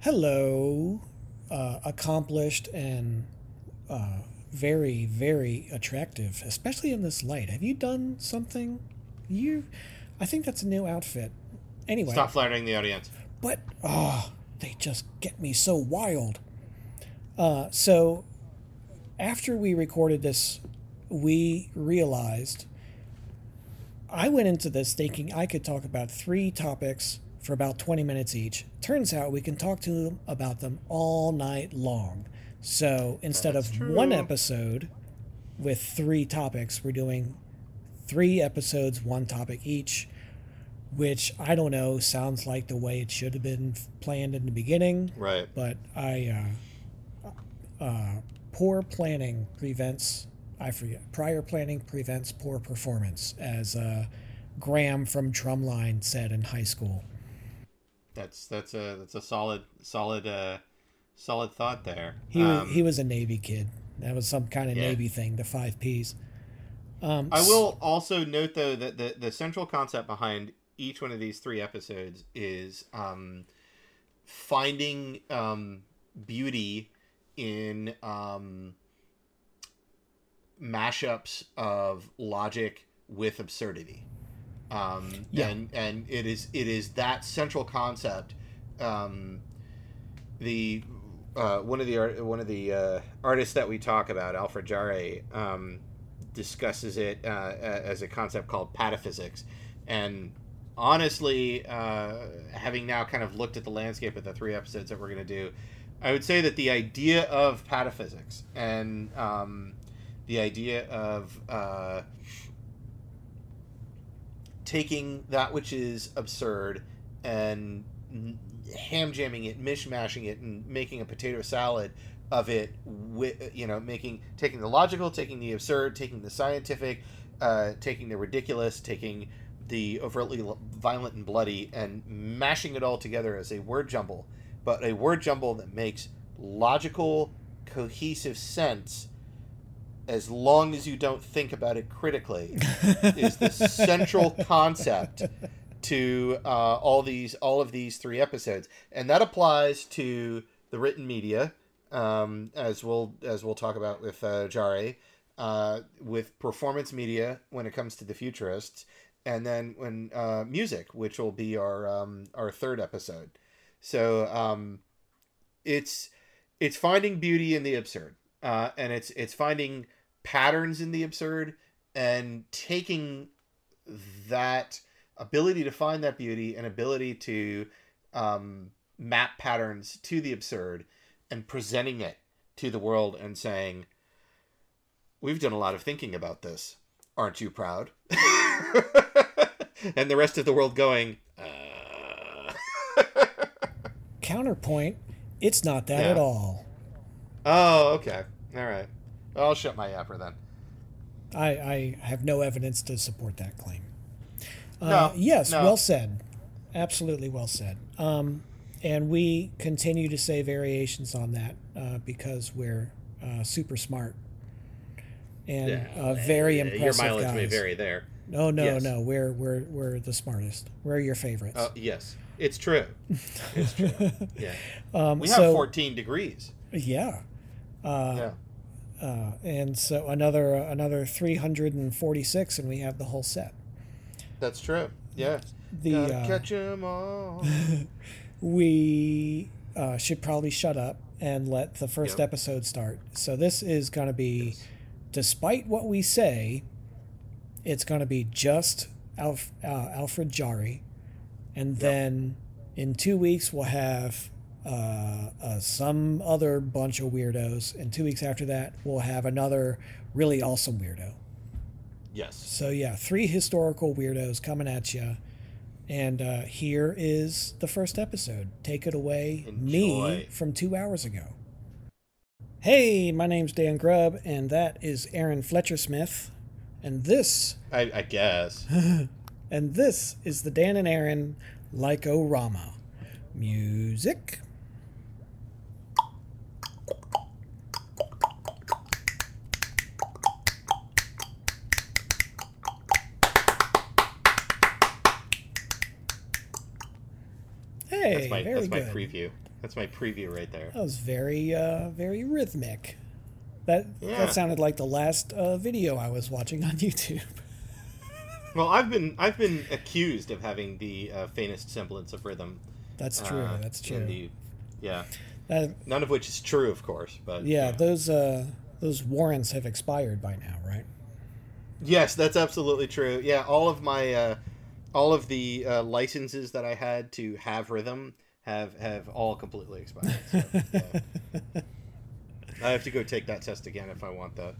Hello, uh, accomplished and uh, very, very attractive, especially in this light. Have you done something? You, I think that's a new outfit. Anyway, Stop flattering the audience. but oh, they just get me so wild. Uh, so after we recorded this, we realized I went into this thinking I could talk about three topics for about 20 minutes each. Turns out we can talk to them about them all night long. So instead That's of true. one episode with three topics, we're doing three episodes, one topic each, which I don't know sounds like the way it should have been planned in the beginning Right. but I uh, uh, poor planning prevents I forget prior planning prevents poor performance as uh, Graham from Drumline said in high school. That's that's a that's a solid solid uh solid thought there. He Um, was, he was a Navy kid. That was some kind of Yeah. Navy thing. The five P's. Um, I will also note though that the the central concept behind each one of these three episodes is um, finding um, beauty in um, mashups of logic with absurdity. Um, Yeah. and and it is it is that central concept. Um, the uh, one of the art, one of the uh, artists that we talk about, Alfred Jarry, um, discusses it uh, as a concept called pataphysics. And honestly, uh, having now kind of looked at the landscape of the three episodes that we're going to do, I would say that the idea of pataphysics and um, the idea of uh, taking that which is absurd and ham jamming it, mishmashing it, and making a potato salad of it. With you know, making taking the logical, taking the absurd, taking the scientific, uh, taking the ridiculous, taking the overtly violent and bloody, and mashing it all together as a word jumble, but a word jumble that makes logical, cohesive sense. As long as you don't think about it critically, is the central concept to uh, all these all of these three episodes, and that applies to the written media, um, as we'll as we'll talk about with uh, Jarry, uh, with performance media when it comes to the futurists, and then when uh, music, which will be our um, our third episode. So um, it's it's finding beauty in the absurd, uh, and it's it's finding patterns in the absurd and taking that ability to find that beauty and ability to um, map patterns to the absurd and presenting it to the world and saying, We've done a lot of thinking about this. Aren't you proud? and the rest of the world going, uh... counterpoint, it's not that Yeah. at all. Oh, okay. All right. I'll shut my yapper then. I, I have no evidence to support that claim. Uh, No, yes, no. well said. Absolutely well said. Um, and we continue to say variations on that uh, because we're uh, super smart and uh, very impressive Your mileage guys. may vary there. No, no, Yes. no. We're we're we're the smartest. We're your favorites. Oh, yes. It's true. It's true. Yeah. um, We have so, 14 degrees. Yeah. Uh, yeah. Uh, and so another another 346, and we have the whole set. That's true. Yeah. The uh, catch 'em all. we uh, should probably shut up and let the first Yep. episode start. So this is going to be, despite what we say, it's going to be just Alf, uh, Alfred Jarry, and then in two weeks we'll have uh, uh, some other bunch of weirdos, and two weeks after that we'll have another really awesome weirdo. Yes. So yeah, three historical weirdos coming at you. And uh, here is the first episode. Take it away, me from two hours ago. Hey, my name's Dan Grubb, and that is Aaron Fletcher Smith, and this I, I guess. and this is the Dan and Aaron Like-O-Rama music. Hey, That's my very that's my good. preview. That's my preview right there. That was very, uh, very rhythmic. That Yeah. that sounded like the last uh, video I was watching on YouTube. Well, I've been I've been accused of having the uh, faintest semblance of rhythm. That's true. uh, that's true. the- yeah, Uh, none of which is true, of course. But yeah, those uh, those warrants have expired by now, right? Yes, that's absolutely true. Yeah, all of my uh, all of the uh, licenses that I had to have rhythm have have all completely expired. So, yeah. I have to go take that test again if I want that.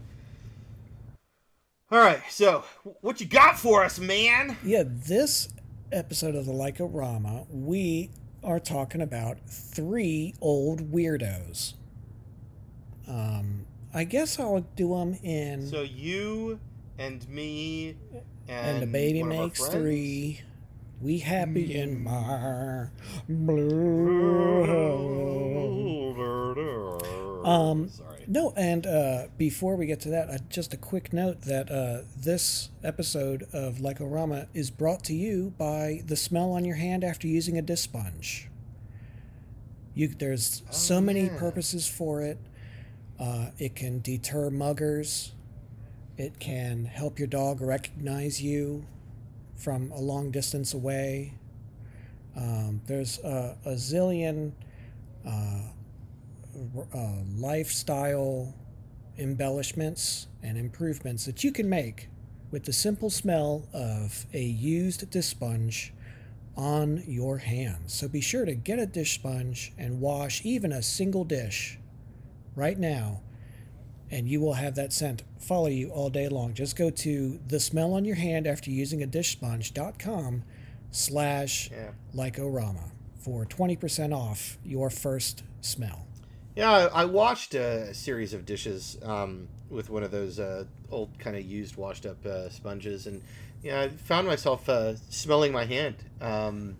All right, so what you got for us, man? Yeah, this episode of the Like-O-Rama, we are talking about three old weirdos. Um, I guess I'll do them in. So you and me and, and the baby one of our makes three. We happy in my blue. Um, Sorry. No, and uh, before we get to that, uh, just a quick note that uh, this episode of Like-O-Rama is brought to you by the smell on your hand after using a dish sponge. You, there's so Oh, many yeah. purposes for it. Uh, it can deter muggers. It can help your dog recognize you from a long distance away. Um, there's a, a zillion uh, uh, lifestyle embellishments and improvements that you can make with the simple smell of a used dish sponge on your hands. So be sure to get a dish sponge and wash even a single dish right now, and you will have that scent follow you all day long. Just go to the smell on your hand after using a dish sponge.com slash Yeah. Like-O-Rama for 20% off your first smell. Yeah, I, watched a series of dishes um, with one of those uh, old kind of used, washed up uh, sponges, and yeah, I found myself uh, smelling my hand. Um,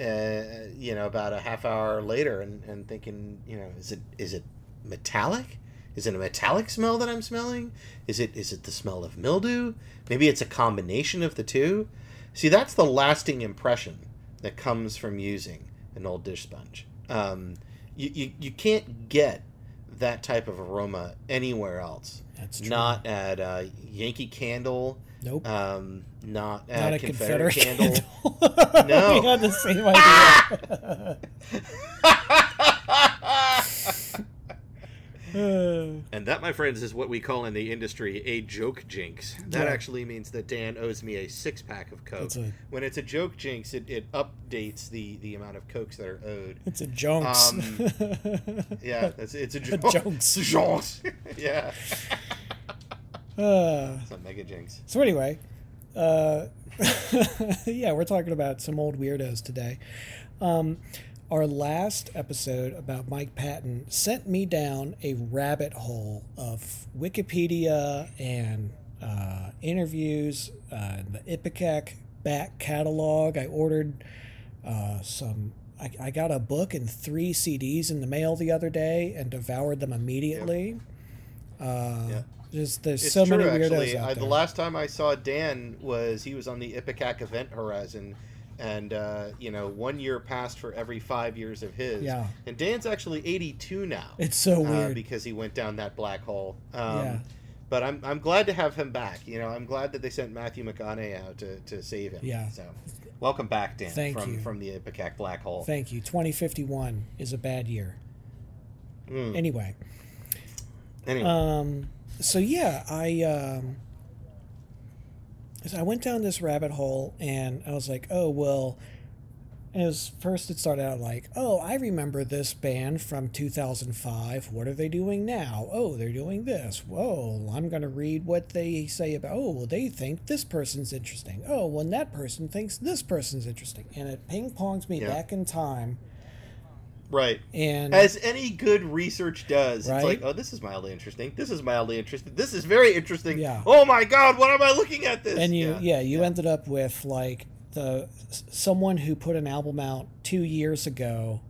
uh, you know, about a half hour later, and, and thinking, you know, is it is it metallic? Is it a metallic smell that I'm smelling? Is it is it the smell of mildew? Maybe it's a combination of the two. See, that's the lasting impression that comes from using an old dish sponge. Um, you, you, you can't get that type of aroma anywhere else. That's true. Not at uh, Yankee Candle. Nope. Um, not at Not a Confederate, Confederate Candle. candle. No. we had the same idea. And that, my friends, is what we call in the industry a joke jinx. That Yeah. actually means that Dan owes me a six pack of Coke. It's a- when it's a joke jinx, it, it updates the, the amount of Cokes that are owed. it's a jonks. Um, Yeah, it's, it's a joke. Jonks. Jonks. yeah. Uh, It's a mega jinx. so anyway, uh, yeah, we're talking about some old weirdos today. Um, our last episode about Mike Patton sent me down a rabbit hole of Wikipedia and uh, interviews, uh, the Ipecac back catalog. I ordered uh, some. I, I got a book and three CDs in the mail the other day and devoured them immediately. Uh, Yeah. Just there's It's so true, many weirdos actually. out I, there. the last time I saw Dan was he was on the Ipecac Event Horizon, and uh, you know, one year passed for every five years of his. Yeah. And Dan's actually 82 now. It's so uh, weird. because he went down that black hole. Um, Yeah. But I'm, I'm glad to have him back. You know, I'm glad that they sent Matthew McConaughey out to, to save him. Yeah. So, welcome back, Dan, Thank from you. from the Ipecac black hole. Thank you. 2051 is a bad year. Mm. Anyway, Anyway, um, so yeah, I um, so I went down this rabbit hole and I was like, oh well. It was first it started out like, oh, I remember this band from 2005. What are they doing now? Oh, they're doing this. Whoa, I'm gonna read what they say about. Oh, well, they think this person's interesting. Oh, well, that person thinks this person's interesting, and it ping pongs me Yeah. back in time. Right. And As any good research does, Right? it's like, oh, this is mildly interesting. This is mildly interesting. This is very interesting. Yeah. Oh my God, what am I looking at this? and you yeah, you ended up with like the someone who put an album out two years ago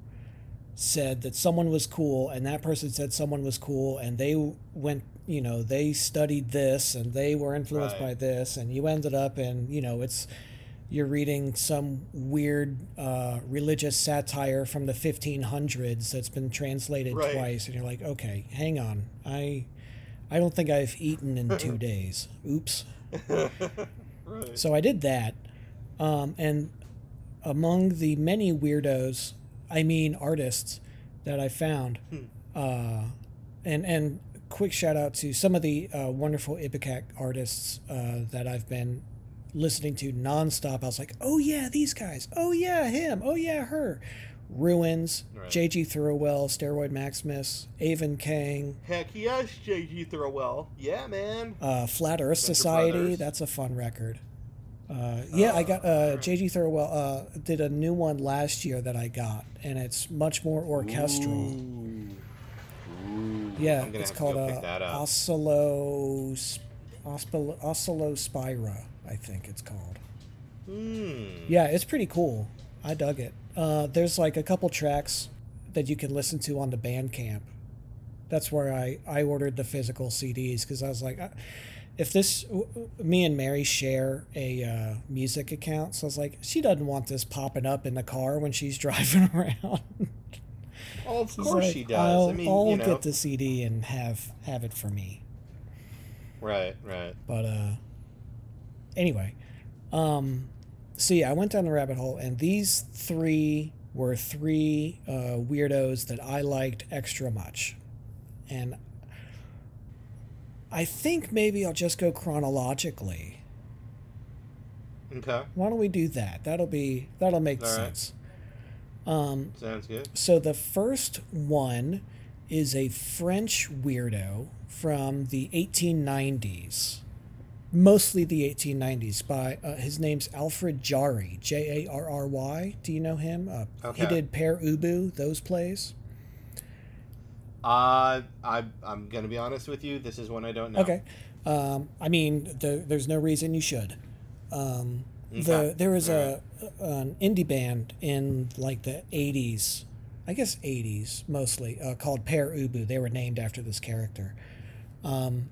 said that someone was cool and that person said someone was cool and they went you know they studied this and they were influenced Right. by this and you ended up in you know it's you're reading some weird uh, religious satire from the 1500s that's been translated Right. twice, and you're like, okay, hang on, I, I don't think I've eaten in two days. Oops. right. So I did that, um, and among the many weirdos, I mean artists, that I found, uh, and and quick shout out to some of the uh, wonderful Ipecac artists uh, that I've been listening to nonstop. I was like, oh yeah, these guys. Oh yeah, him. Oh yeah, her. Ruins, Right. J.G. Thirlwell, Steroid Maximus, Eyvind Kang, Heck yes, J.G. Thirlwell. Yeah, man. uh, Flat Earth Society. That's a fun record. Uh, yeah, I got uh, J.G. Thirlwell uh, did a new one last year that I got, and it's much more orchestral. Ooh. Ooh. Yeah, it's called uh, that. Oscillo Oscillo Oscillospira, I think it's called. Hmm. Yeah, it's pretty cool. I dug it. Uh, there's like a couple tracks that you can listen to on the Bandcamp. That's where I, I ordered the physical CDs because I was like, I- if this, w- me and Mary share a uh, music account, so I was like, she doesn't want this popping up in the car when she's driving around. Oh, of She's course like, she does. I'll, I mean, I'll you know. get the CD and have have it for me. Right, right. But uh anyway, um so yeah, I went down the rabbit hole and these three were three uh weirdos that I liked extra much. And I think maybe I'll just go chronologically. Okay, Why don't we do that? That'll be that'll make All right. sense. Um sounds good. so the first one is a French weirdo from the 1890s, mostly the 1890s. By uh, his name's Alfred Jarry, J A R R Y. Do you know him? Uh, He did Pere Ubu, those plays. Uh, I, I'm gonna be honest with you. This is one I don't know. Okay. Um, I mean, the, there's no reason you should. Um, Okay. the there was a an indie band in like the 80s, I guess 80s mostly, uh, called Pere Ubu. They were named after this character. Um,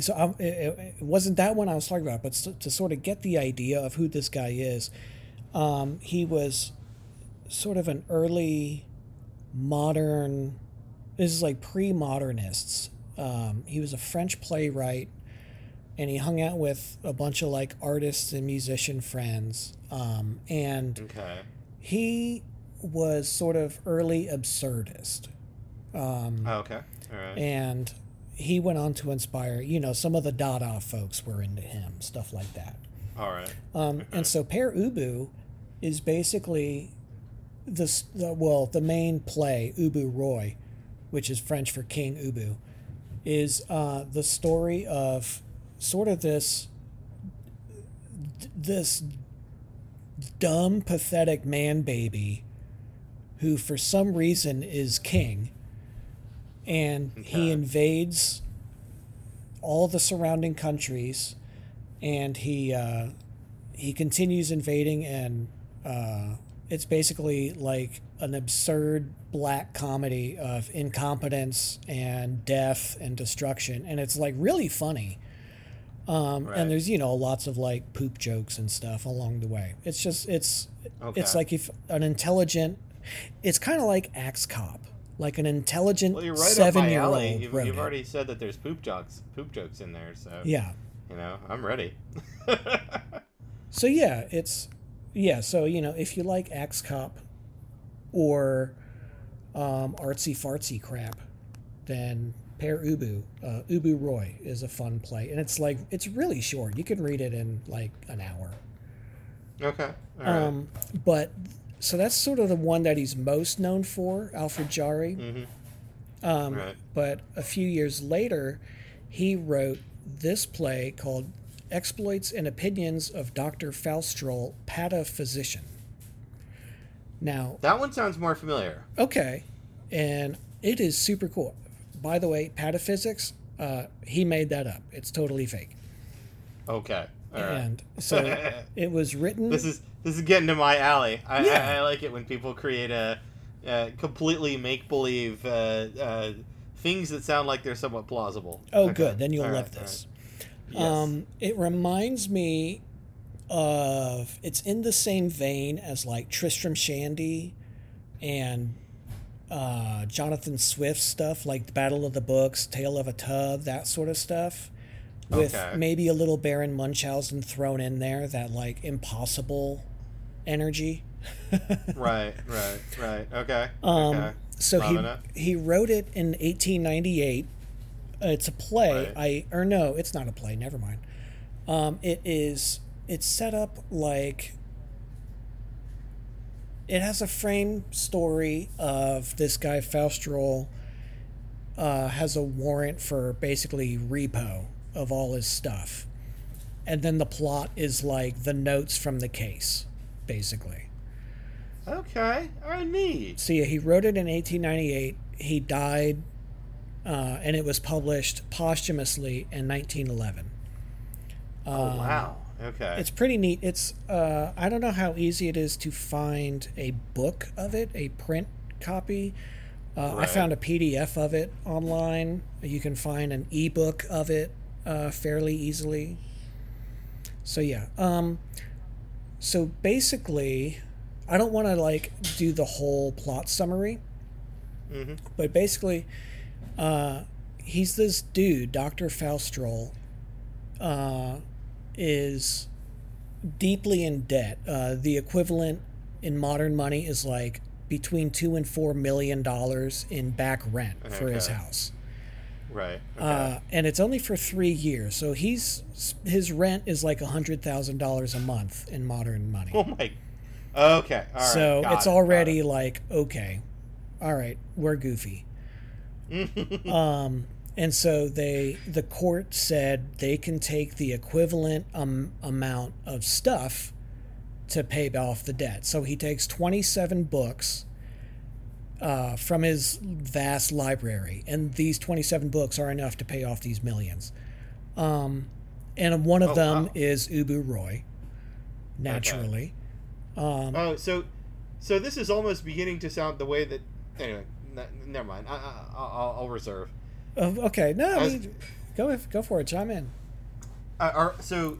so I, it, it wasn't that one I was talking about, but to sort of get the idea of who this guy is, um, he was sort of an early modern. This is like pre-modernists. Um, he was a French playwright, and he hung out with a bunch of like artists and musician friends. Um, and Okay. he was sort of early absurdist. Um, Oh, okay. All right. and he went on to inspire, you know, some of the Dada folks were into him, stuff like that. All right. Um, and so Pere Ubu is basically this, the, well, the main play, Ubu Roi, which is French for King Ubu, is uh, the story of sort of this this dumb, pathetic man baby who, for some reason, is king, and he invades all the surrounding countries, and he uh, he continues invading, and uh, it's basically like an absurd black comedy of incompetence and death and destruction, and it's like really funny. Um, Right. And there's you know lots of like poop jokes and stuff along the way. It's just it's Okay. it's like if an intelligent, it's kind of like Axe Cop, like an intelligent well, you're right seven my year alley. old You've, you've already said that there's poop jokes, poop jokes in there. So Yeah. you know, I'm ready. So yeah, it's yeah. So you know, if you like Axe Cop or um, artsy fartsy crap, then Pere Ubu, uh, Ubu Roi is a fun play, and it's like it's really short. You can read it in like an hour. okay. All right. Um, but so that's sort of the one that he's most known for, Alfred Jarry. mm-hmm. Um, Right. But a few years later, he wrote this play called Exploits and Opinions of Dr. Faustroll, Pataphysician. Now, That one sounds more familiar. okay, and it is super cool. By the way, pataphysics, uh, he made that up. It's totally fake. Okay. And so it was written. This is this is getting to my alley. I, Yeah. I, I like it when people create a, a completely make believe uh, uh, things that sound like they're somewhat plausible. oh, Okay. good. Then you'll All love right, this. right. Yes. Um, it reminds me of it's in the same vein as like Tristram Shandy and uh, Jonathan Swift stuff, like the Battle of the Books, Tale of a Tub, that sort of stuff, with Okay. maybe a little Baron Munchausen thrown in there, that like impossible energy. Right, right, right. Okay. Um, okay. So he it. he wrote it in 1898. Uh, It's a play. Right. I or no, it's not a play. Never mind. Um, it is. It's set up like. It has a frame story of this guy Faustroll uh, has a warrant for basically repo of all his stuff, and then the plot is like the notes from the case, basically. Okay. All right, neat. So yeah, he wrote it in 1898. He died, uh, and it was published posthumously in 1911. oh wow. Okay. It's pretty neat. It's uh, I don't know how easy it is to find a book of it, a print copy. Uh, I found a PDF of it online. You can find an ebook of it uh, fairly easily. So yeah. Um, so basically, I don't want to like do the whole plot summary, hmm but basically, uh, he's this dude, Doctor Faustroll, uh, is deeply in debt. Uh, the equivalent in modern money is like between two and four million dollars in back rent for his house. Right. Okay. Uh, and it's only for three years, so he's his rent is like a hundred thousand dollars a month in modern money. oh my. Okay. All right. so got it's it, already like okay, all right, we're goofy. Um, and so they the court said they can take the equivalent um, amount of stuff to pay off the debt. So he takes 27 books uh, from his vast library, and these 27 books are enough to pay off these millions. Um, and one of Oh, them wow. is Ubu Roi, naturally. Um, oh, so, so this is almost beginning to sound the way that. Anyway, n- never mind. I, I, I'll, I'll reserve. oh, okay, no, As- mean, go go for it. Chime in. Uh, are, so,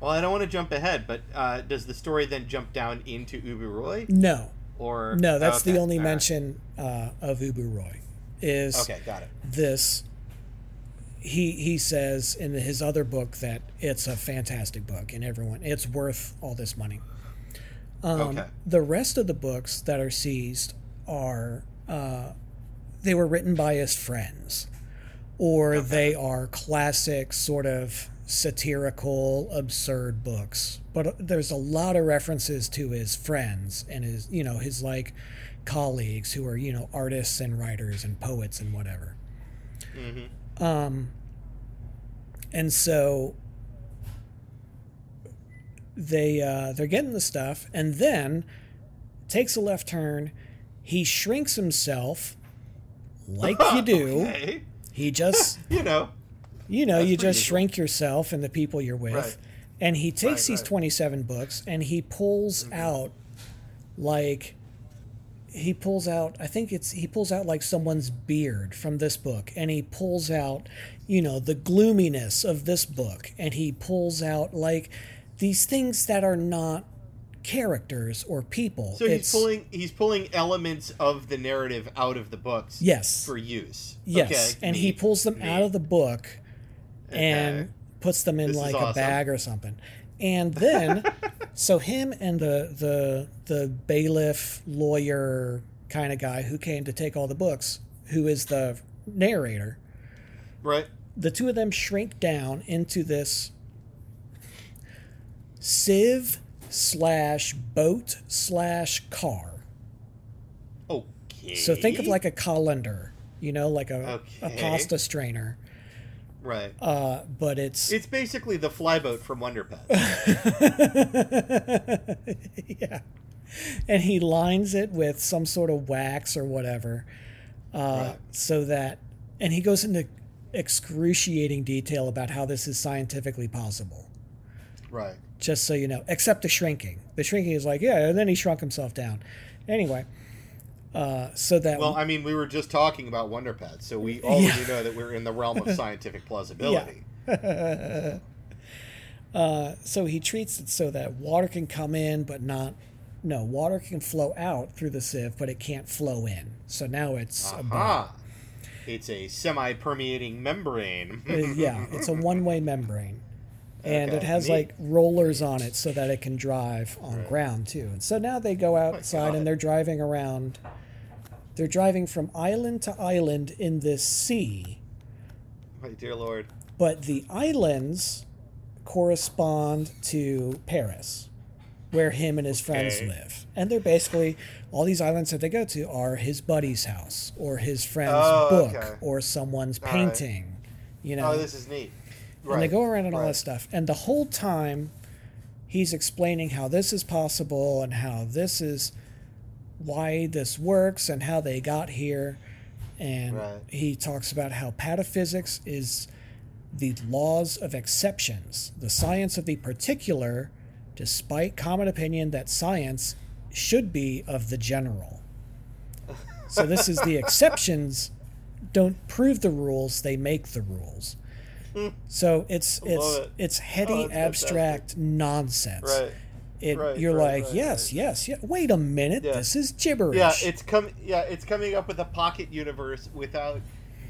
well, I don't want to jump ahead, but uh, does the story then jump down into Ubu Roi, No, or No, that's the only all right. mention uh, of Ubu Roi. Is Okay, got it. this? He he says in his other book that it's a fantastic book and everyone it's worth all this money. Um, Okay. The rest of the books that are seized are uh, they were written by his friends, or they are classic sort of satirical, absurd books. But there's a lot of references to his friends and his you know his like colleagues who are you know artists and writers and poets and whatever. hmm Um, and so they uh, they're getting the stuff, and then takes a left turn. He shrinks himself, like you do. Okay. He just You know. You know That's you just shrink yourself and the people you're with, Right. and he takes Right, these right. Mm-hmm. 27 books and he pulls out like he pulls out i think it's he pulls out like someone's beard from this book. And he pulls out you know the gloominess of this book. And he pulls out like these things that are not characters or people. So he's pulling he's pulling elements of the narrative out of the books yes. for use. yes. Okay, and he pulls them out of the book and puts them in This is like a bag or something. And then, so him and the the the bailiff lawyer kind of guy who came to take all the books, who is the narrator, right. the two of them shrink down into this sieve slash boat slash car. Okay. So think of like a colander, you know, like a, a pasta strainer. Right. Uh, but it's It's basically the flyboat from Wonder Pet. yeah. And he lines it with some sort of wax or whatever, uh, Right. so that, and he goes into excruciating detail about how this is scientifically possible. right. Just so you know, except the shrinking. The shrinking is like, yeah, and then he shrunk himself down. Anyway, uh, so that Well, I mean, we were just talking about Wonder Pet, so we already Yeah. know that we're in the realm of scientific plausibility. Uh, so he treats it so that water can come in, but not. No, water can flow out through the sieve, but it can't flow in. So now it's a bar. Aha. It's a semi-permeating membrane. Uh, yeah, it's a one-way membrane, and it has neat. like rollers on it so that it can drive on ground too. And so now they go outside God. and they're driving around. They're driving from island to island in this sea, My dear lord. but the islands correspond to Paris, where him and his friends Okay. live. And they're basically all these islands that they go to are his buddy's house or his friend's Oh, book okay. or someone's All right. painting. You know, Oh, this is neat. and they go around and all right. that stuff. And the whole time, he's explaining how this is possible and how this is why this works and how they got here. And Right. he talks about how pataphysics is the laws of exceptions, the science of the particular, despite common opinion that science should be of the general. So this is the exceptions don't prove the rules, they make the rules. So it's it's it. it's heady Oh, abstract nonsense. Right. It, right, you're right, like, right, yes, yes, yeah. Wait a minute, Yeah. this is gibberish. Yeah, it's com- Yeah, it's coming up with a pocket universe without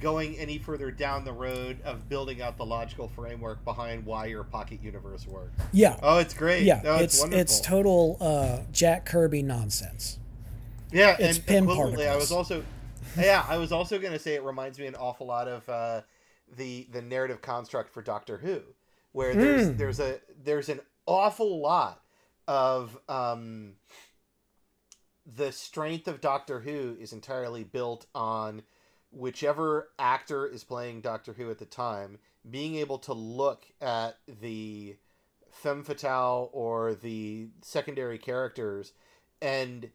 going any further down the road of building out the logical framework behind why your pocket universe works. yeah, Oh, it's great. yeah. No, it's wonderful. it's total uh, Jack Kirby nonsense. Yeah, It's and pin I was also, yeah, I was also going to say it reminds me an awful lot of uh, the the narrative construct for Doctor Who, where there's Mm. there's a there's an awful lot of um, the strength of Doctor Who is entirely built on whichever actor is playing Doctor Who at the time being able to look at the femme fatale or the secondary characters and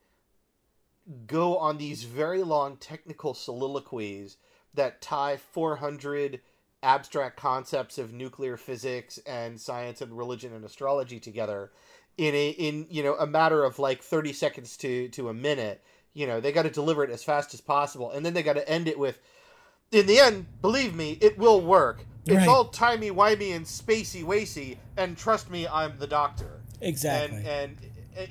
go on these very long technical soliloquies that tie 400 abstract concepts of nuclear physics and science and religion and astrology together in a in you know a matter of like 30 seconds to to a minute you know they got to deliver it as fast as possible and then they got to end it with in the end believe me it will work it's Right. all timey wimey and spacey wacy and trust me i'm the doctor Exactly. and and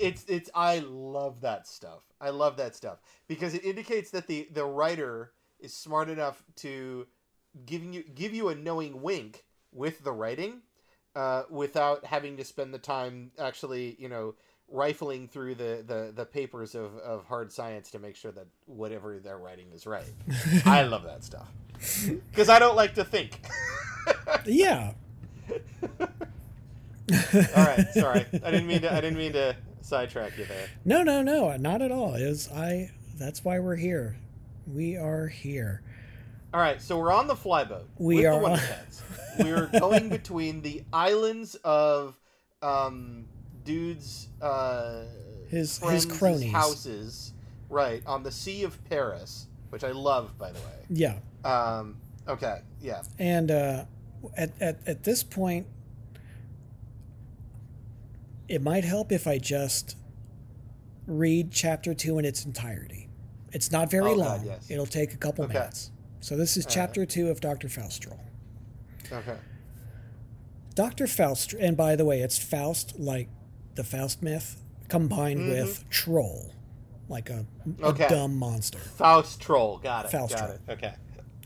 it's it's I love that stuff. I love that stuff because it indicates that the the writer is smart enough to giving you give you a knowing wink with the writing, uh, without having to spend the time actually you know rifling through the the, the papers of, of hard science to make sure that whatever they're writing is right. I love that stuff because I don't like to think. yeah. All right, sorry, I didn't mean to. I didn't mean to sidetrack you there. No, no, no, not at all. Is I. That's why we're here. We are here. All right, so we're on the flyboat. We with are the on- We're going between the islands of um, dudes, uh, His- his cronies. houses, right on the Sea of Paris, which I love, by the way. Yeah. Um, okay, yeah, And uh, at, at, at this point, it might help if I just read chapter two in its entirety. It's not very Oh, God, long. yes. It'll take a couple Okay. minutes. So this is right. chapter two of Dr. Faustroll. okay, Dr. Faust, and by the way, it's Faust like the Faust myth combined Mm-hmm. with troll, like a, a Okay. dumb monster. Faust Troll, got it, Faust got Troll. it. Okay,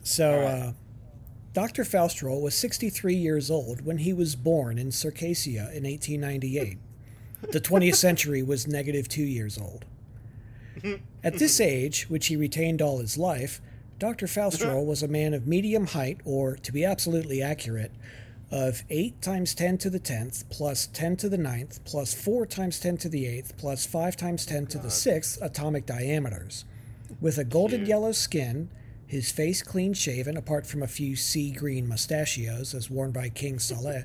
So, right. uh, Dr. Faustroll was 63 years old when he was born in Circassia in 1898. The 20th century was negative two years old. At this age, which he retained all his life, Dr. Faustroll was a man of medium height, or, to be absolutely accurate, of 8 times 10 to the 10th, plus 10 to the 9th, plus 4 times 10 to the 8th, plus 5 times 10 to the 6th atomic diameters. With a golden Cute. yellow skin, his face clean shaven, apart from a few sea green mustachios as worn by King Saleh,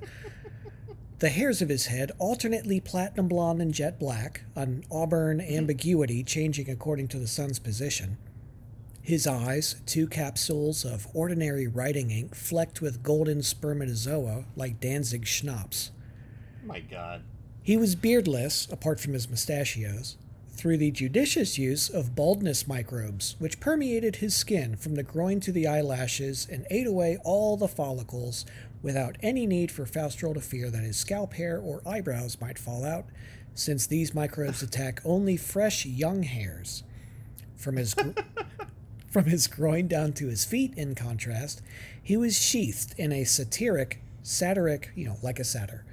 the hairs of his head alternately platinum blonde and jet black, an auburn mm-hmm. ambiguity changing according to the sun's position. His eyes, two capsules of ordinary writing ink flecked with golden spermatozoa like Danzig schnapps. my God, He was beardless, apart from his mustachios, through the judicious use of baldness microbes, which permeated his skin from the groin to the eyelashes and ate away all the follicles without any need for Faustroll to fear that his scalp hair or eyebrows might fall out, since these microbes attack only fresh young hairs. From his gr- from his groin down to his feet, in contrast, he was sheathed in a satiric, satiric, you know, like a satyr,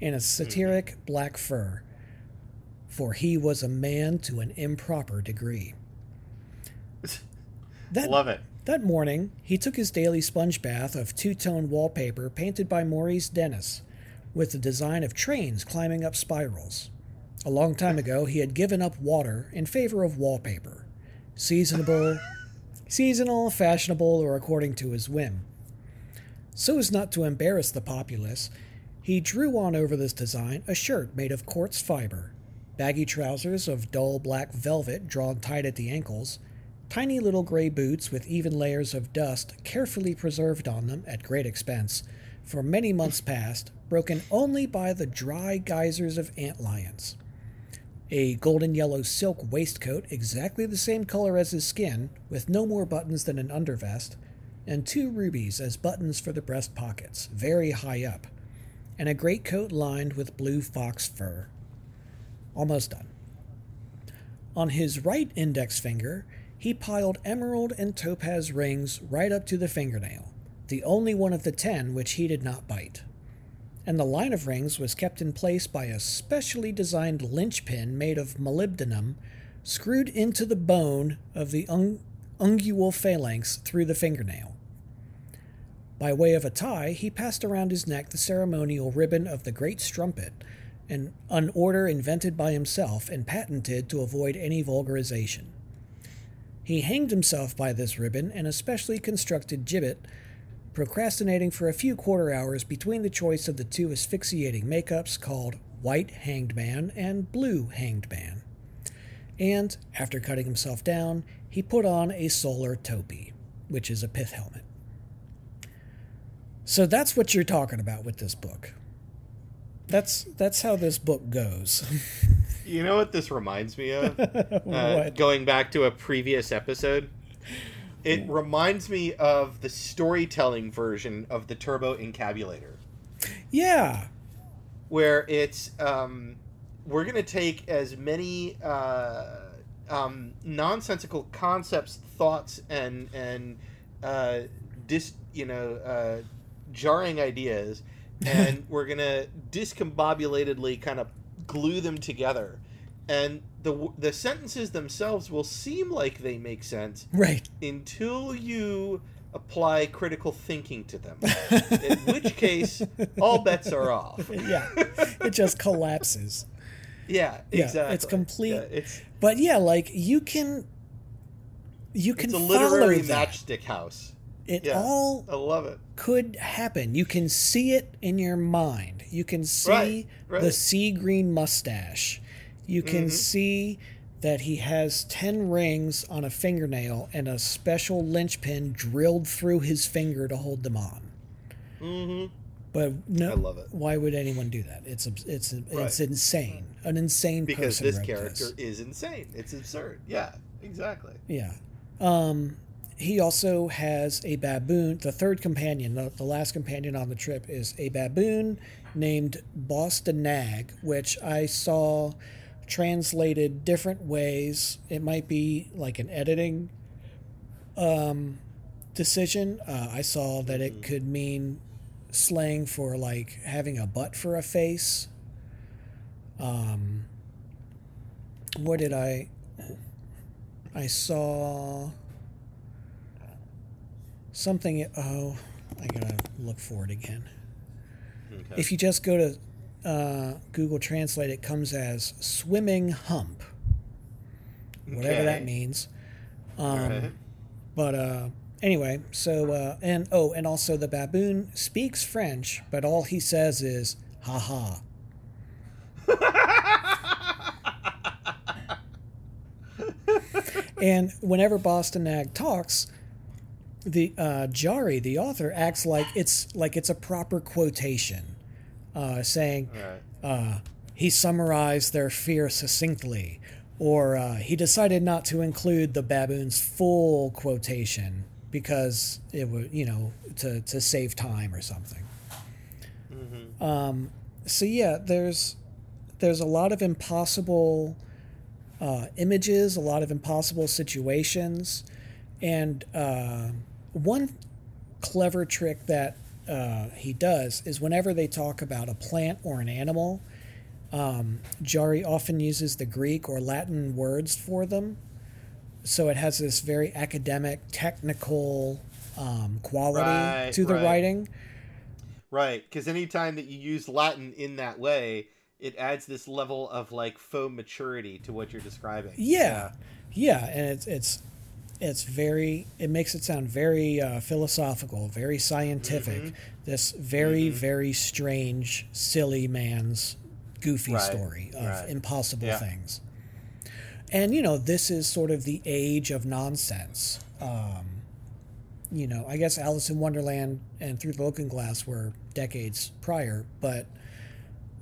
in a satiric mm-hmm. black fur, for he was a man to an improper degree. That, Love it. that morning, he took his daily sponge bath of two tone wallpaper painted by Maurice Denis, with the design of trains climbing up spirals. A long time ago, he had given up water in favor of wallpaper. Seasonable, seasonal, fashionable, or according to his whim. So as not to embarrass the populace, he drew on over this design a shirt made of quartz fiber, baggy trousers of dull black velvet drawn tight at the ankles, tiny little gray boots with even layers of dust carefully preserved on them at great expense, for many months past, broken only by the dry geysers of ant lions. A golden yellow silk waistcoat, exactly the same color as his skin, with no more buttons than an undervest, and two rubies as buttons for the breast pockets, very high up, and a greatcoat lined with blue fox fur. Almost done. On his right index finger, he piled emerald and topaz rings right up to the fingernail, the only one of the ten which he did not bite. And the line of rings was kept in place by a specially designed linchpin made of molybdenum screwed into the bone of the un- ungual phalanx through the fingernail. By way of a tie, he passed around his neck the ceremonial ribbon of the Great Strumpet, an, an order invented by himself and patented to avoid any vulgarization. He hanged himself by this ribbon and a specially constructed gibbet, procrastinating for a few quarter hours between the choice of the two asphyxiating makeups called White Hanged Man and Blue Hanged Man. And, after cutting himself down, he put on a solar topi, which is a pith helmet. So that's what you're talking about with this book. That's that's how this book goes. You know what this reminds me of? Uh, going back to a previous episode, it reminds me of the storytelling version of the Turbo Encabulator, Yeah. where it's um, we're going to take as many uh, um, nonsensical concepts, thoughts, and and uh, dis you know uh, jarring ideas, and we're going to discombobulatedly kind of glue them together. And the the sentences themselves will seem like they make sense, Right. until you apply critical thinking to them. In which case, all bets are off. Yeah. It just collapses. Yeah, Yeah, exactly. it's complete- Yeah, it's But yeah, like you can you can it's a literary that. matchstick house. It yeah. all I love it. could happen. You can see it in your mind. You can see Right, right. the sea green mustache. You can Mhm. see that he has 10 rings on a fingernail and a special linchpin drilled through his finger to hold them on. Mm-hmm. But no, I love it. Why would anyone do that? It's abs- it's it's Right. insane. An insane Because person this wrote character this. is insane. It's absurd. Yeah, exactly. Yeah. Um, he also has a baboon. The third companion, the, the last companion on the trip, is a baboon named Bosse-de-Nage, which I saw translated different ways. It might be like an editing um, decision. Uh, I saw that it could mean slang for like having a butt for a face. Um, what did I? I saw something. Oh, I gotta look for it again. Okay. If you just go to uh, Google Translate, it comes as swimming hump, whatever that means. Um, Alright. But uh, anyway, so uh, and oh, and also the baboon speaks French, but all he says is "ha ha." And whenever Bosse-de-Nage talks, the uh, Jarry, the author, acts like it's like it's a proper quotation, uh, saying Alright. uh, he summarized their fear succinctly. or uh, he decided not to include the baboon's full quotation because it would, you know, to, to save time or something. Um, so yeah, there's there's a lot of impossible uh, images, a lot of impossible situations, and uh, one clever trick that uh, he does is whenever they talk about a plant or an animal, um, Jarry often uses the Greek or Latin words for them. So it has this very academic, technical um, quality Right, to the right. writing. Right, because anytime that you use Latin in that way, it adds this level of like faux maturity to what you're describing. Yeah, yeah, and it's it's it's very. It makes it sound very uh, philosophical, very scientific. Mm-hmm. This very very strange, silly man's goofy Right, story of right. impossible Yeah. things. And you know, this is sort of the age of nonsense. Um, you know, I guess Alice in Wonderland and Through the Looking Glass were decades prior, but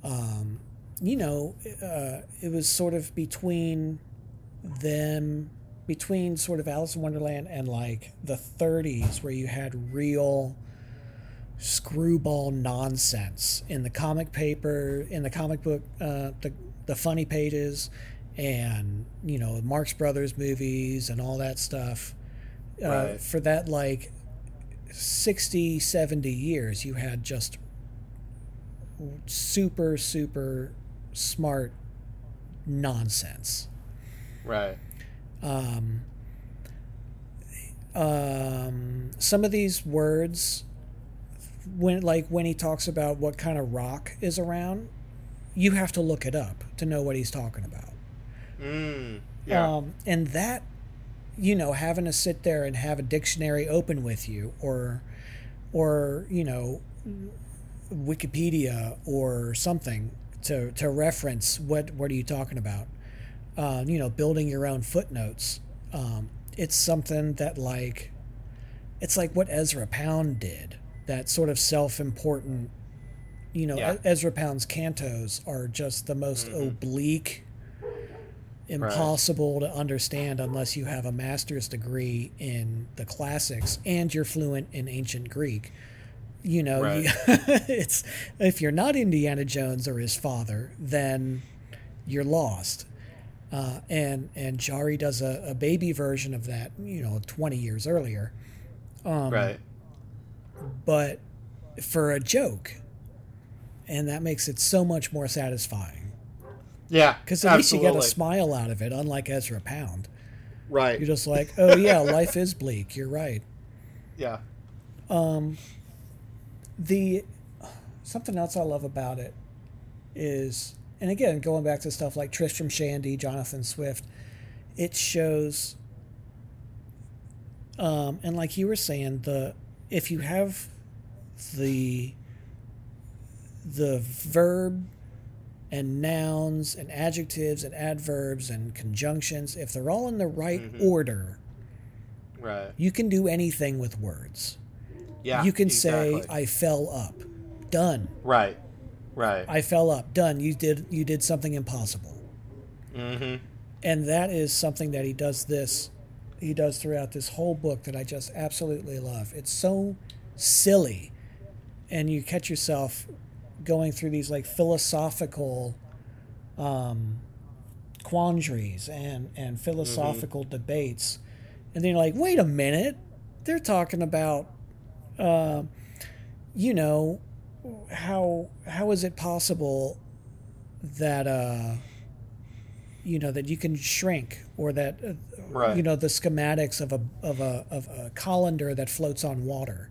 um, you know, uh, it was sort of between them, between sort of Alice in Wonderland and like the 30s, where you had real screwball nonsense in the comic paper, in the comic book, uh, the the funny pages, and you know Marx Brothers movies and all that stuff. Uh, Right. For that like 60, 70 years, you had just super, super smart nonsense. Right. Um, um, some of these words, when like when he talks about what kind of rock is around, you have to look it up to know what he's talking about. Mm. Yeah. Um, and that, you know, having to sit there and have a dictionary open with you, or, or you know, Wikipedia or something to to reference what what are you talking about? Uh, you know, building your own footnotes. Um, it's something that like, it's like what Ezra Pound did. That sort of self-important. You know, Yeah. Ezra Pound's cantos are just the most oblique impossible to understand unless you have a master's degree in the classics and you're fluent in ancient Greek. You know, Right. you- it's if you're not Indiana Jones or his father, then you're lost. Uh, and and Jarry does a, a baby version of that, you know, 20 years earlier, um, right. but for a joke, and that makes it so much more satisfying. Yeah. Because at least you get a smile out of it, unlike Ezra Pound. Right. You're just like, oh yeah, life is bleak. You're right. yeah. Um. The something else I love about it is, and again, going back to stuff like Tristram Shandy, Jonathan Swift, it shows, um, and like you were saying, the if you have the the verb and nouns and adjectives and adverbs and conjunctions, if they're all in the right order, Right. you can do anything with words. Yeah. you can say. I fell up. Done. Right. Right. I fell up. Done. You did you did something impossible. mm-hmm. And that is something that he does this he does throughout this whole book that I just absolutely love. It's so silly and you catch yourself going through these like philosophical um quandaries and and philosophical debates and then you're like wait a minute they're talking about uh, you know how how is it possible that uh you know that you can shrink or that uh, Right. you know the schematics of a of a of a colander that floats on water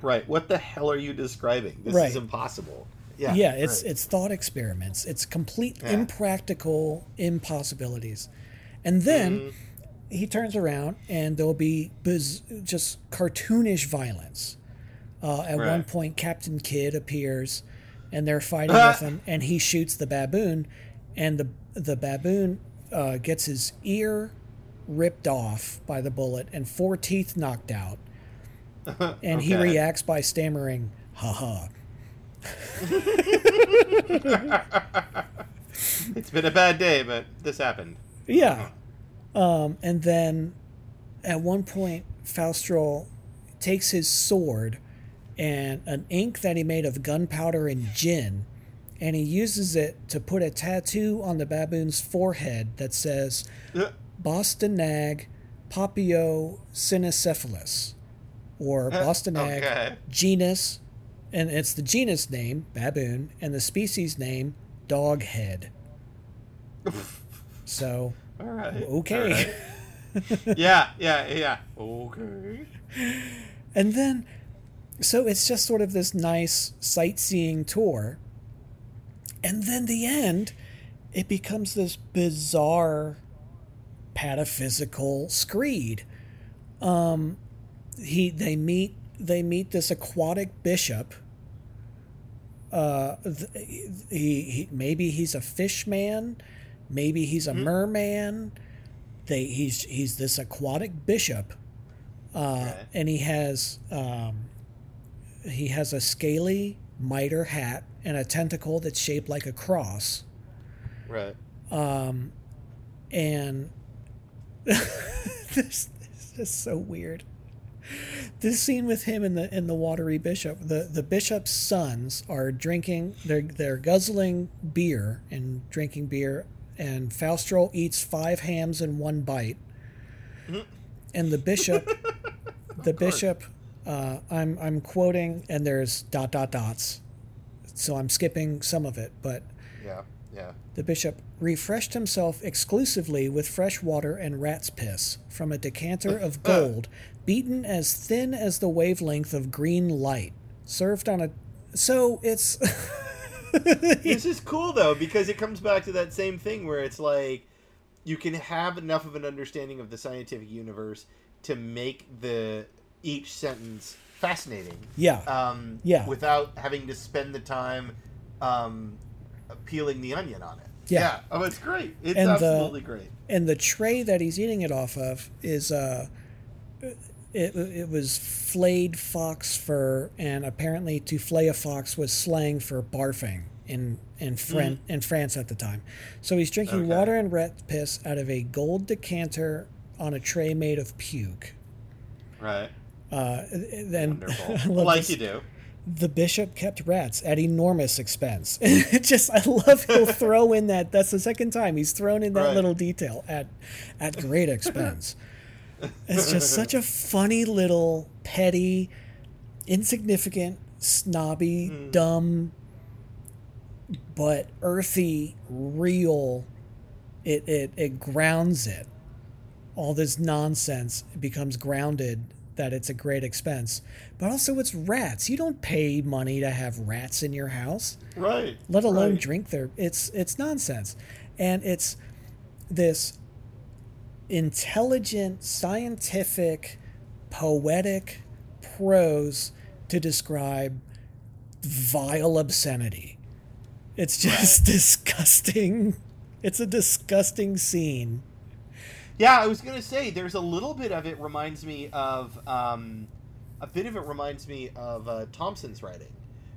Right. What the hell are you describing? This Right. is impossible. Yeah. yeah, it's right. it's thought experiments it's complete Yeah. impractical impossibilities and then Mm-hmm. he turns around and there'll be biz- just cartoonish violence uh, at one point captain kidd appears and they're fighting with him and he shoots the baboon and the the baboon uh, gets his ear ripped off by the bullet and four teeth knocked out and he reacts by stammering haha It's been a bad day, but this happened. Yeah. Um, and then at one point, Faustroll takes his sword and an ink that he made of gunpowder and gin, and he uses it to put a tattoo on the baboon's forehead that says Yeah. Bosse-de-Nage Papio cynocephalus, or uh, Bosse-de-Nage Okay. genus, and it's the genus name, baboon, and the species name, doghead. So, All right. okay. All right. yeah, yeah, yeah. Okay. And then, so it's just sort of this nice sightseeing tour. And then the end, it becomes this bizarre pataphysical screed. Um, he they meet they meet this aquatic bishop. Uh, he, he maybe he's a fish man, maybe he's a merman. They he's he's this aquatic bishop uh, Right. and he has um, he has a scaly mitre hat and a tentacle that's shaped like a cross. Right. Um, and this, this is so weird. This scene with him and the and the watery bishop, the the bishop's sons are drinking. They're they're guzzling beer and drinking beer, and Faustroll eats five hams in one bite. And the bishop, the bishop, uh, I'm I'm quoting, and there's dot dot dots, so I'm skipping some of it, but Yeah. Yeah. the bishop refreshed himself exclusively with fresh water and rat's piss from a decanter of gold, beaten as thin as the wavelength of green light, served on a. So it's. this is cool though because it comes back to that same thing where it's like you can have enough of an understanding of the scientific universe to make the each sentence fascinating yeah. um, Yeah. without having to spend the time um, peeling the onion on it Yeah. oh it's great it's And the- absolutely great and the tray that he's eating it off of is uh it, it was flayed fox fur and apparently to flay a fox was slang for barfing in in Fran- in France at the time. So he's drinking Okay. water and rat piss out of a gold decanter on a tray made of puke. right Uh, then like you do the bishop kept rats at enormous expense. just I love he'll throw in that that's the second time he's thrown in that Right. little detail at at great expense. it's just such a funny little petty, insignificant, snobby, Hmm. dumb but earthy, real it, it it grounds it. All this nonsense becomes grounded that it's a great expense. But also it's rats. You don't pay money to have rats in your house, right let alone right. drink their it's it's nonsense. And it's this intelligent, scientific, poetic prose to describe vile obscenity. It's just disgusting. It's a disgusting scene. Yeah, I was gonna say there's a little bit of it reminds me of um, a bit of it reminds me of uh, Thompson's writing,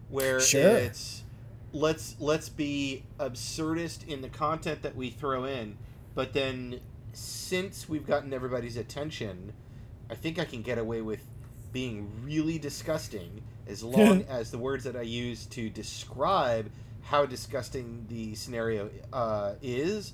where Sure. it's let's let's be absurdist in the content that we throw in, but then since we've gotten everybody's attention, I think I can get away with being really disgusting as long as the words that I use to describe how disgusting the scenario uh, is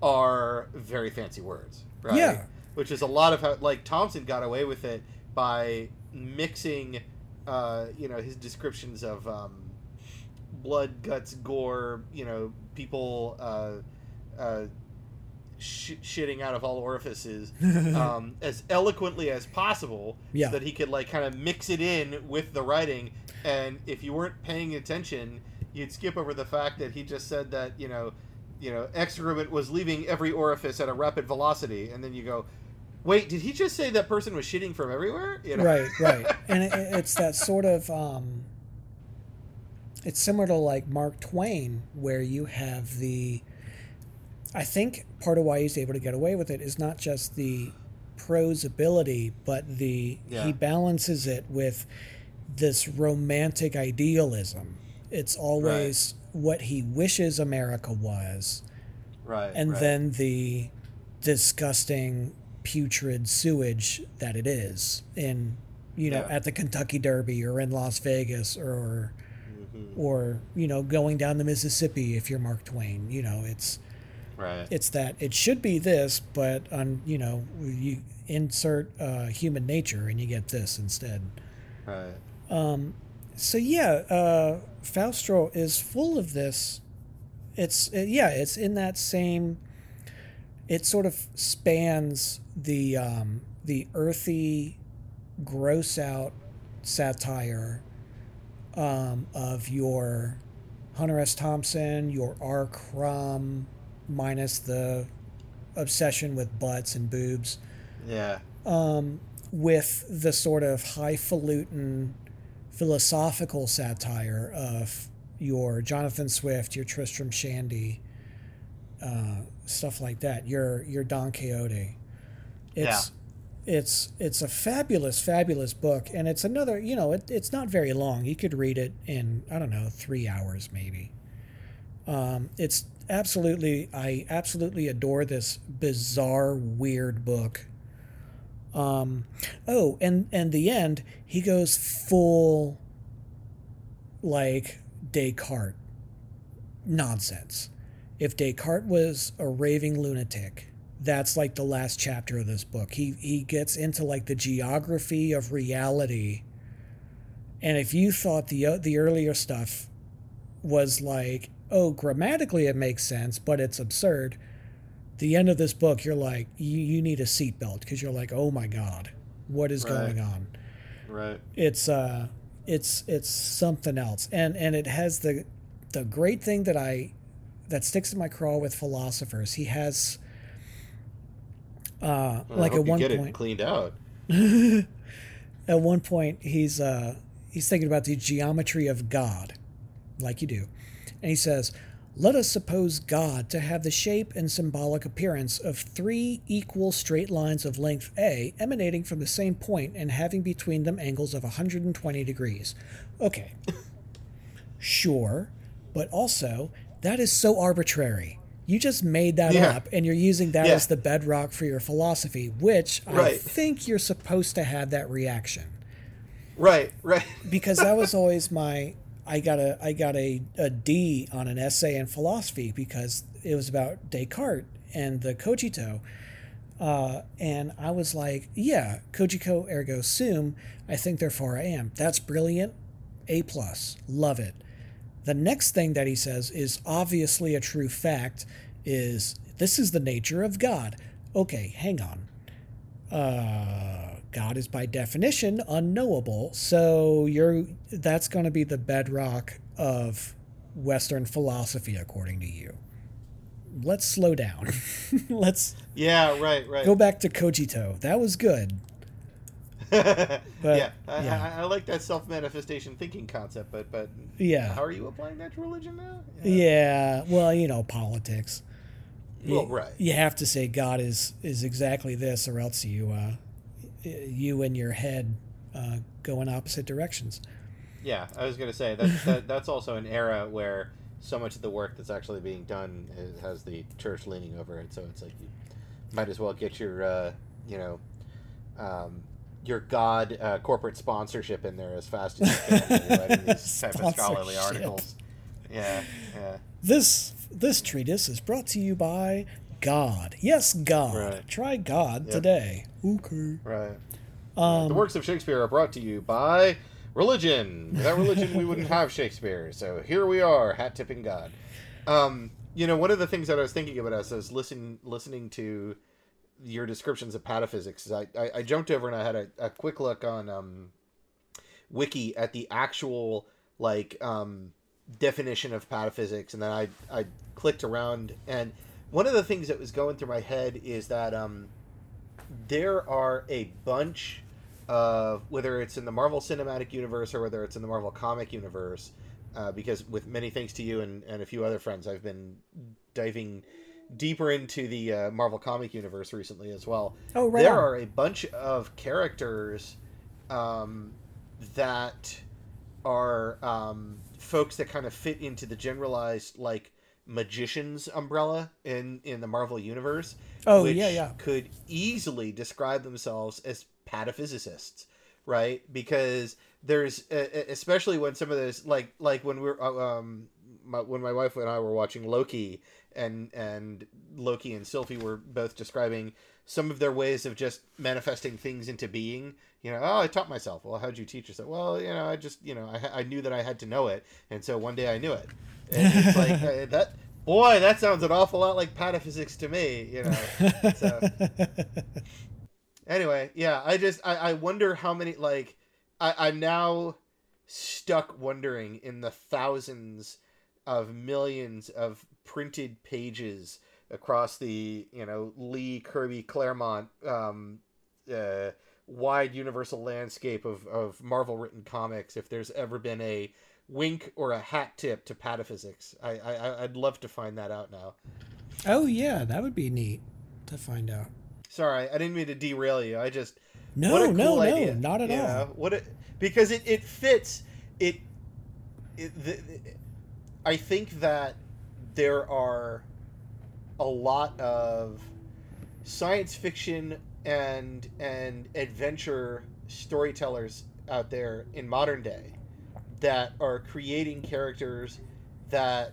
are very fancy words, right? Yeah. Which is a lot of how, like, Thompson got away with it by mixing, uh, you know, his descriptions of um, blood, guts, gore, you know, people uh, uh, sh- shitting out of all orifices um, as eloquently as possible Yeah. so that he could, like, kind of mix it in with the writing. And if you weren't paying attention, you'd skip over the fact that he just said that, you know, you know, excrement was leaving every orifice at a rapid velocity, and then you go, "Wait, did he just say that person was shitting from everywhere?" You know? Right, right. And it, it's that sort of um it's similar to like Mark Twain where you have the I think part of why he's able to get away with it is not just the prose ability, but the Yeah. he balances it with this romantic idealism. It's always what he wishes America was, Right. and right. then the disgusting, putrid sewage that it is in, you know, Yeah. at the Kentucky Derby or in Las Vegas or, or you know, going down the Mississippi if you're Mark Twain. You know, it's Right. it's that it should be this, but on you know, you insert uh, human nature and you get this instead. right. So yeah, uh, Faustroll is full of this. It's uh, yeah, it's in that same. It sort of spans the um, the earthy, gross out satire um, of your Hunter S. Thompson, your R. Crumb, minus the obsession with butts and boobs Yeah. Um, with the sort of highfalutin philosophical satire of your Jonathan Swift, your Tristram Shandy, uh, stuff like that. Your your Don Quixote. It's it's it's a fabulous, fabulous book, and it's another. You know, it, it's not very long. You could read it in I don't know three hours maybe. Um, it's absolutely I absolutely adore this bizarre, weird book. Um, oh, and and the end, he goes full like Descartes nonsense. If Descartes was a raving lunatic, that's like the last chapter of this book. He he gets into like the geography of reality. And if you thought the uh, the earlier stuff was like, oh, grammatically it makes sense, but it's absurd. The end of this book, you're like, you, you need a seatbelt because you're like, oh my god, what is Right. going on? Right. it's uh it's it's something else and and it has the the great thing that i that sticks in my craw with philosophers he has uh Well, like at one get it point cleaned out. at one point he's uh he's thinking about the geometry of god like you do and he says let us suppose god to have the shape and symbolic appearance of three equal straight lines of length a emanating from the same point and having between them angles of 120 degrees okay sure but also that is so arbitrary you just made that Yeah. up and you're using that Yeah. as the bedrock for your philosophy which i think you're supposed to have that reaction Right. Right. because that was always my I got a I got a, a D on an essay in philosophy because it was about Descartes and the cogito. Uh, and I was like, yeah, cogito ergo sum. I think therefore I am. That's brilliant. A plus. Love it. The next thing that he says is obviously a true fact is this is the nature of God. Okay, hang on. Uh, God is by definition unknowable, so you're that's going to be the bedrock of Western philosophy, according to you. Let's slow down. Let's Yeah. Right. Right. go back to cogito. That was good. yeah. I, yeah. I, I like that self manifestation thinking concept, but but Yeah. how are you applying that to religion now? Yeah. Well, you know, politics. Well, you, right. You have to say God is is exactly this, or else you uh, you and your head uh, go in opposite directions. Yeah, I was gonna say that, that that's also an era where so much of the work that's actually being done is, has the church leaning over it. So it's like you might as well get your uh, you know um, your God uh, corporate sponsorship in there as fast as you can. writing these type of scholarly articles. Yeah, yeah, This this treatise is brought to you by God. Yes, God. Right. Try God Yep. today. Okay. right. Um, the works of Shakespeare are brought to you by religion. Without religion, we wouldn't have Shakespeare. So here we are, hat tipping God. Um, you know, one of the things that I was thinking about as I was listening listening to your descriptions of pataphysics, is I, I, I jumped over and I had a, a quick look on um, wiki at the actual like um, definition of pataphysics, and then I I clicked around, and one of the things that was going through my head is that um, there are a bunch of whether it's in the Marvel Cinematic Universe or whether it's in the Marvel Comic Universe, uh, because with many thanks to you and, and a few other friends, I've been diving deeper into the uh, Marvel Comic Universe recently as well. Oh, right There on. are a bunch of characters um, that are um, folks that kind of fit into the generalized like magician's umbrella in in the Marvel universe. Oh, which yeah, yeah. Could easily describe themselves as pataphysicists, right? Because there's especially when some of those like like when we're uh, um my, when my wife and I were watching Loki and and Loki and Sylvie were both describing some of their ways of just manifesting things into being. You know, oh, I taught myself. Well, how'd you teach yourself? Well, you know, I just, you know, I, I knew that I had to know it, and so one day I knew it. And it's like uh, that. Boy, that sounds an awful lot like pataphysics to me. You know. So anyway, yeah, I just I, I wonder how many like I, I'm now stuck wondering in the thousands of millions of printed pages across the you know Lee Kirby Claremont um, uh, wide universal landscape of, of Marvel written comics if there's ever been a wink or a hat tip to pataphysics. I, I I'd love to find that out now. Oh yeah, that would be neat to find out. Sorry, I didn't mean to derail you. I just no, what a no, cool no, idea. not at You all. What it because it, it fits it. it the, the- I think that there are a lot of science fiction and and adventure storytellers out there in modern day that are creating characters that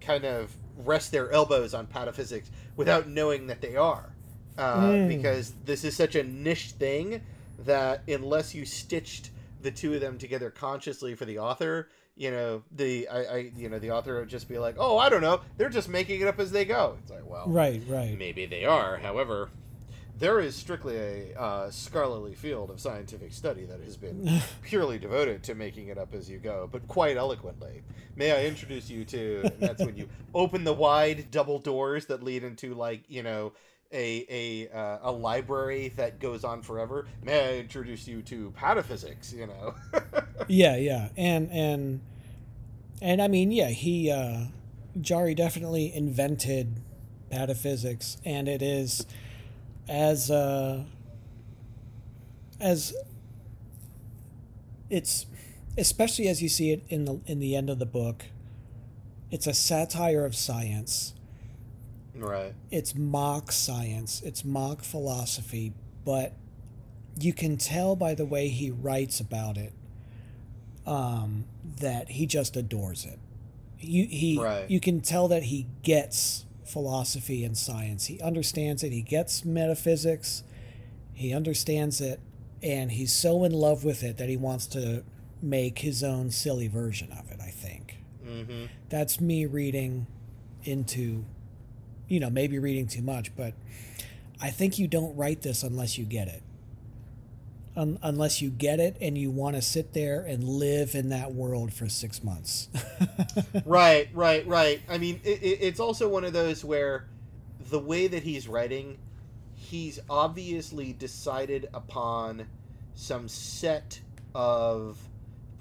kind of rest their elbows on pataphysics without knowing that they are uh, Mm. because this is such a niche thing that unless you stitched the two of them together consciously for the author you know the I, I you know the author would just be like oh i don't know they're just making it up as they go it's like well Right, right. maybe they are however there is strictly a uh, scholarly field of scientific study that has been purely devoted to making it up as you go, but quite eloquently. May I introduce you to? That's when you open the wide double doors that lead into like you know a a uh, a library that goes on forever. May I introduce you to pataphysics? You know. Yeah, yeah, and and and I mean, yeah, he uh, Jarry definitely invented pataphysics, and it is as uh, as it's especially as you see it in the in the end of the book. It's a satire of science. right. It's mock science. It's mock philosophy, but you can tell by the way he writes about it um, that he just adores it. You he Right. you can tell that he gets philosophy and science. He understands it. He gets metaphysics. He understands it, and he's so in love with it that he wants to make his own silly version of it. I think Mm-hmm. that's me reading into, you know, maybe reading too much, but I think you don't write this unless you get it. Un- unless you get it and you want to sit there and live in that world for six months. right, right, right. I mean, it, it, it's also one of those where the way that he's writing, he's obviously decided upon some set of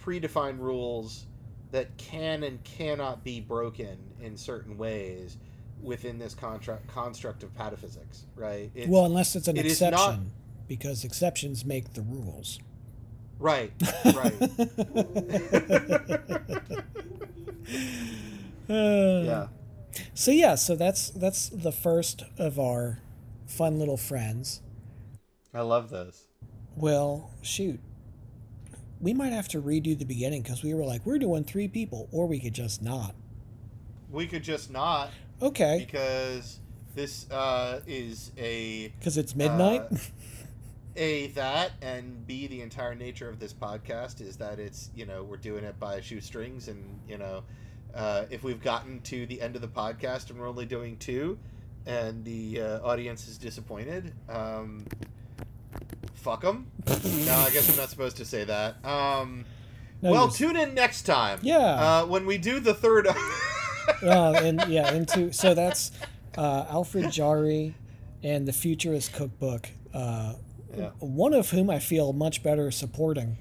predefined rules that can and cannot be broken in certain ways within this contract construct of pataphysics, right? Well, unless it's an it exception, because exceptions make the rules. right, right. Uh, yeah. So yeah, so that's that's the first of our fun little friends. I love those. Well, shoot. We might have to redo the beginning because we were like, we're doing three people, or we could just not. We could just not Okay, because this uh, is a because it's midnight. Uh, a that and b the entire nature of this podcast is that it's you know we're doing it by shoestrings and you know uh, if we've gotten to the end of the podcast and we're only doing two and the uh, audience is disappointed um, fuck them no i guess i'm not supposed to say that um, No, well just- tune in next time Yeah. uh, when we do the third uh, and yeah, into so that's uh, Alfred Jarry and the Futurist Cookbook. Yeah. One of whom I feel much better supporting.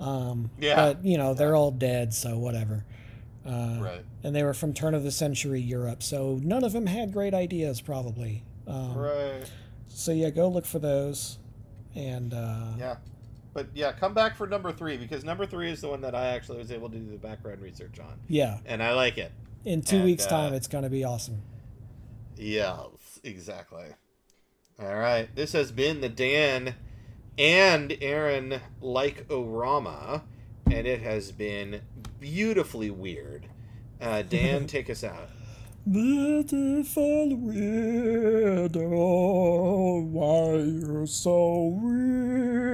Um, Yeah. But you know they're all dead, so whatever. Uh, right And they were from turn of the century Europe, so none of them had great ideas, probably. Um, right So yeah, go look for those. And uh, Yeah. But yeah, come back for number three because number three is the one that I actually was able to do the background research on. yeah, And I like it. In two And, weeks' uh, time, it's going to be awesome. Yes, exactly. All right. This has been the Dan and Aaron Like-O-Rama, and it has been beautifully weird. Uh, Dan, take us out. Beautiful weirdo, why you're so weird.